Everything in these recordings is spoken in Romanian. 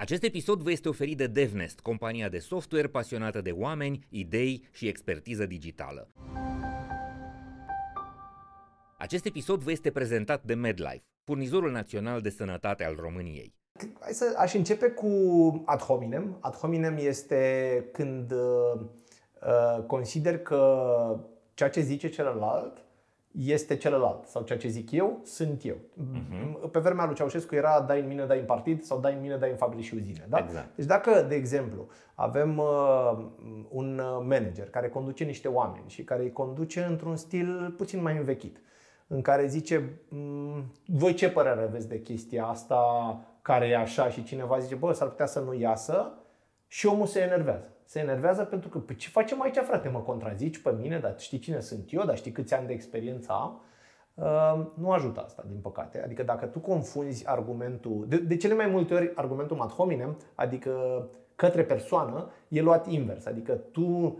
Acest episod vă este oferit de DevNest, compania de software pasionată de oameni, idei și expertiză digitală. Acest episod vă este prezentat de MedLife, furnizorul național de sănătate al României. Hai să aș începe cu ad hominem. Ad hominem este când uh, uh, consider că ceea ce zice celălalt este celălalt sau ceea ce zic eu, sunt eu. Uh-huh. Pe vremea lui Ceaușescu era dai în mine, dai în partid sau dai în mine, dai în fabrici și uzine. Da? Exact. Deci dacă, de exemplu, avem uh, un manager care conduce niște oameni și care îi conduce într-un stil puțin mai învechit, în care zice, voi ce părere aveți de chestia asta care e așa și cineva zice, bă, s-ar putea să nu iasă și omul se enervează se enervează pentru că, păi ce facem aici, frate? Mă contrazici pe mine, dar știi cine sunt eu, dar știi câți ani de experiență am? Uh, nu ajută asta, din păcate. Adică dacă tu confunzi argumentul, de, de cele mai multe ori argumentul ad hominem, adică către persoană, e luat invers. Adică tu uh,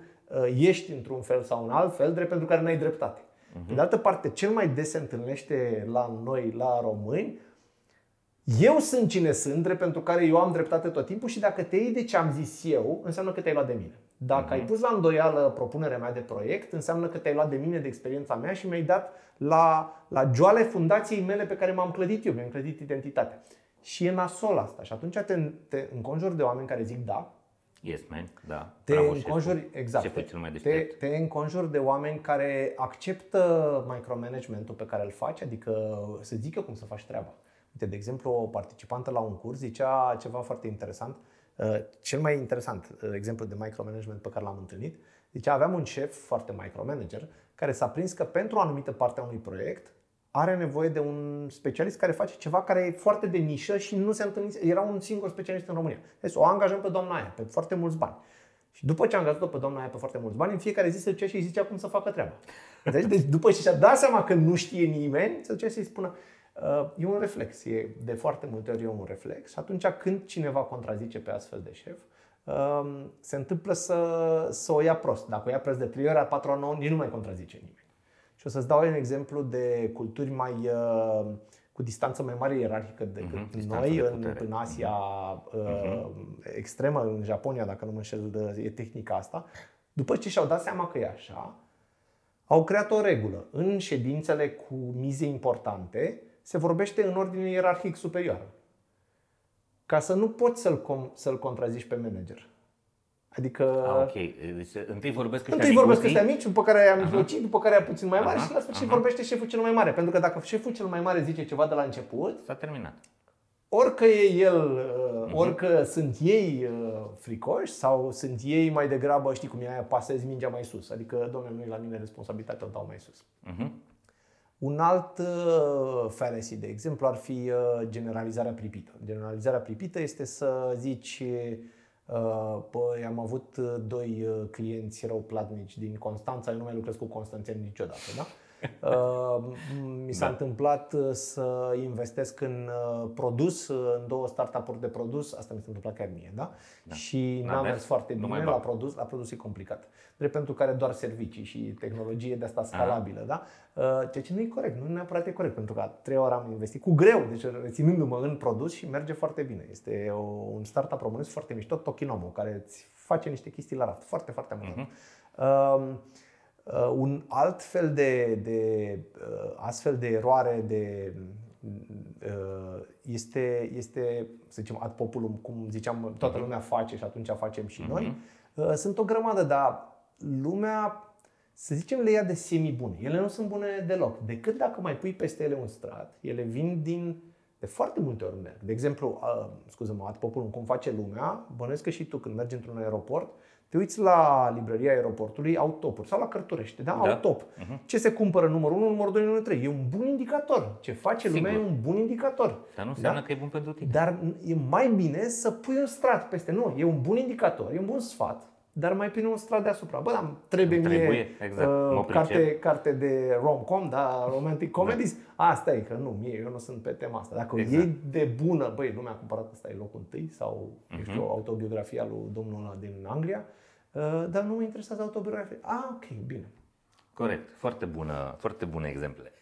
ești într-un fel sau un alt fel, drept pentru care nu ai dreptate. Uh-huh. Pe de altă parte, cel mai des se întâlnește la noi, la români, eu sunt cine sunt, drept pentru care eu am dreptate tot timpul și dacă te iei de ce am zis eu, înseamnă că te-ai luat de mine. Dacă uh-huh. ai pus la îndoială propunerea mea de proiect, înseamnă că te-ai luat de mine, de experiența mea și mi-ai dat la, la joale fundației mele pe care m-am clădit eu, mi-am clădit identitatea. Și e nasol asta. Și atunci te, te înconjuri de oameni care zic da. Yes, man, da. Te înconjuri, exact. Ce cel mai te, te înconjuri de oameni care acceptă micromanagementul pe care îl faci, adică să zică cum să faci treaba. Uite, de exemplu, o participantă la un curs zicea ceva foarte interesant. Uh, cel mai interesant uh, exemplu de micromanagement pe care l-am întâlnit, zicea aveam un șef foarte micromanager care s-a prins că pentru o anumită parte a unui proiect are nevoie de un specialist care face ceva care e foarte de nișă și nu se întâlnise. Era un singur specialist în România. Deci o angajăm pe doamna aia, pe foarte mulți bani. Și după ce a angajat-o pe doamna aia pe foarte mulți bani, în fiecare zi se ducea și îi zicea cum să facă treaba. Deci, deci după ce și-a dat seama că nu știe nimeni, se ducea să-i spună E un reflex, e, de foarte multe ori e un reflex și atunci când cineva contrazice pe astfel de șef, um, se întâmplă să, să o ia prost. Dacă o ia prost de 3 ori, a 4 ori, 9, nici nu mai contrazice nimeni. Și o să-ți dau un exemplu de culturi mai uh, cu distanță mai mare ierarhică decât uh-huh, noi, de în, în Asia uh-huh. extremă, în Japonia, dacă nu mă înșel, e tehnica asta. După ce și-au dat seama că e așa, au creat o regulă. În ședințele cu mize importante, se vorbește în ordine ierarhic superioară. Ca să nu poți să-l, com- să-l contrazici pe manager. Adică... Ah, ok. Deci, întâi vorbesc ăștia Întâi vorbesc ăștia mici, după care aia mijlocii, după care aia puțin mai mare aha, și la sfârșit aha. vorbește șeful cel mai mare. Pentru că dacă șeful cel mai mare zice ceva de la început... S-a terminat. Orică e el, uh-huh. orică sunt ei uh, fricoși sau sunt ei mai degrabă, știi cum e aia, pasezi mingea mai sus. Adică, domnule, nu e la mine responsabilitatea, o dau mai sus. Uh-huh. Un alt uh, fallacy, de exemplu, ar fi uh, generalizarea pripită. Generalizarea pripită este să zici uh, Păi, am avut doi clienți rău platnici din Constanța, eu nu mai lucrez cu constanțeni niciodată, da? Uh, mi s-a da. întâmplat uh, să investesc în uh, produs, în două startup-uri de produs, asta mi s-a întâmplat chiar mie, da? da. Și n-a mers foarte bine la produs, la produs e complicat. Drept pentru care doar servicii și tehnologie de asta scalabilă, da? Ceea ce nu e corect, nu neapărat e corect, pentru că trei ori am investit cu greu, deci reținându-mă în produs și merge foarte bine. Este o, un startup românesc foarte mișto, Tokinomo, care îți face niște chestii la raft, foarte, foarte mult. Uh-huh. Uh, Uh, un alt fel de, de uh, astfel de eroare de, uh, este, este, să zicem, ad populum, cum ziceam, toată mhm. lumea face și atunci facem și noi. Uh-huh. Sunt o grămadă, dar lumea, să zicem, le ia de semi-bune. Ele nu sunt bune deloc, decât dacă mai pui peste ele un strat. Ele vin din de foarte multe ori merg. De exemplu, uh, scuză-mă, ad populum, cum face lumea, bănuiesc că și tu când mergi într-un aeroport, te uiți la librăria aeroportului, au topuri sau la Cărturești, da? da. Au top. Uh-huh. Ce se cumpără numărul 1, numărul 2, numărul 3. E un bun indicator. Ce face Sigur. lumea e un bun indicator. Dar nu înseamnă da? că e bun pentru tine. Dar e mai bine să pui un strat peste. Nu, e un bun indicator, e un bun sfat dar mai pune un strat deasupra. Bă, dar trebuie, trebuie mie exact. uh, carte, carte de rom-com, da, romantic comedies. Da. Asta e, că nu, mie, eu nu sunt pe tema asta. Dacă exact. e de bună, băi, lumea a cumpărat asta e locul întâi sau, uh-huh. știu, mhm. autobiografia lui domnul ăla din Anglia, uh, dar nu mă interesează autobiografia. Ah, ok, bine. Corect, foarte bună, foarte bune exemple.